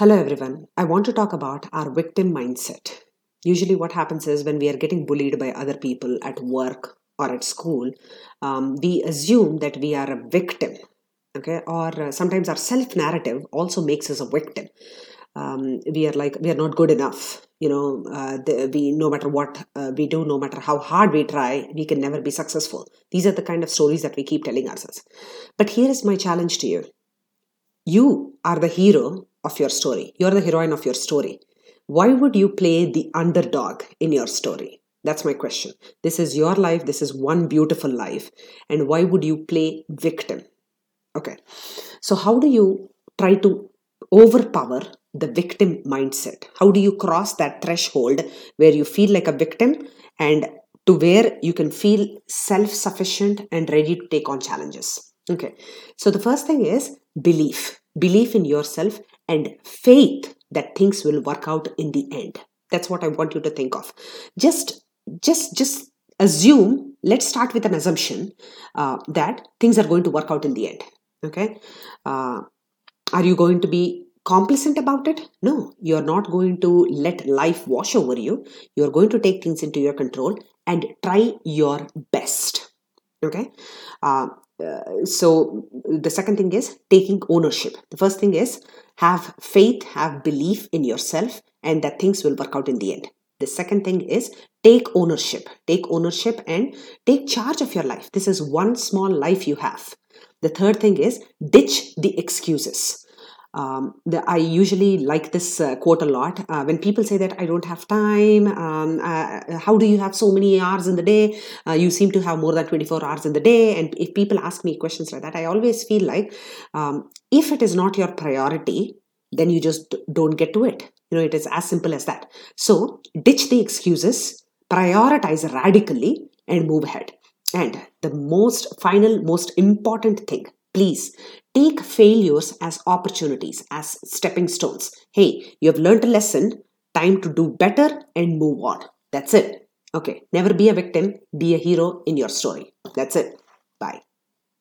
Hello, everyone. I want to talk about our victim mindset. Usually, what happens is when we are getting bullied by other people at work or at school, um, we assume that we are a victim. Okay, or uh, sometimes our self narrative also makes us a victim. Um, we are like we are not good enough. You know, uh, the, we no matter what uh, we do, no matter how hard we try, we can never be successful. These are the kind of stories that we keep telling ourselves. But here is my challenge to you you are the hero of your story. You're the heroine of your story. Why would you play the underdog in your story? That's my question. This is your life. This is one beautiful life. And why would you play victim? Okay. So, how do you try to overpower the victim mindset? How do you cross that threshold where you feel like a victim and to where you can feel self sufficient and ready to take on challenges? Okay. So, the first thing is belief belief in yourself and faith that things will work out in the end. That's what i want you to think of. Just just just assume let's start with an assumption uh, that things are going to work out in the end okay? Uh, are you going to be complacent about it? No you're not going to let life wash over you. You're going to take things into your control and try your best okay? Uh, uh, so the second thing is taking ownership. The first thing is have faith have belief in yourself and that things will work out in the end. The second thing is take ownership. Take ownership and take charge of your life. This is one small life you have. The third thing is ditch the excuses um, the, I usually like this uh, quote a lot. Uh, when people say that I don't have time, um, uh, how do you have so many hours in the day? Uh, you seem to have more than 24 hours in the day. And if people ask me questions like that, I always feel like um, if it is not your priority, then you just don't get to it. You know, it is as simple as that. So ditch the excuses, prioritize radically, and move ahead. And the most final, most important thing Please take failures as opportunities, as stepping stones. Hey, you have learned a lesson, time to do better and move on. That's it. Okay, never be a victim, be a hero in your story. That's it.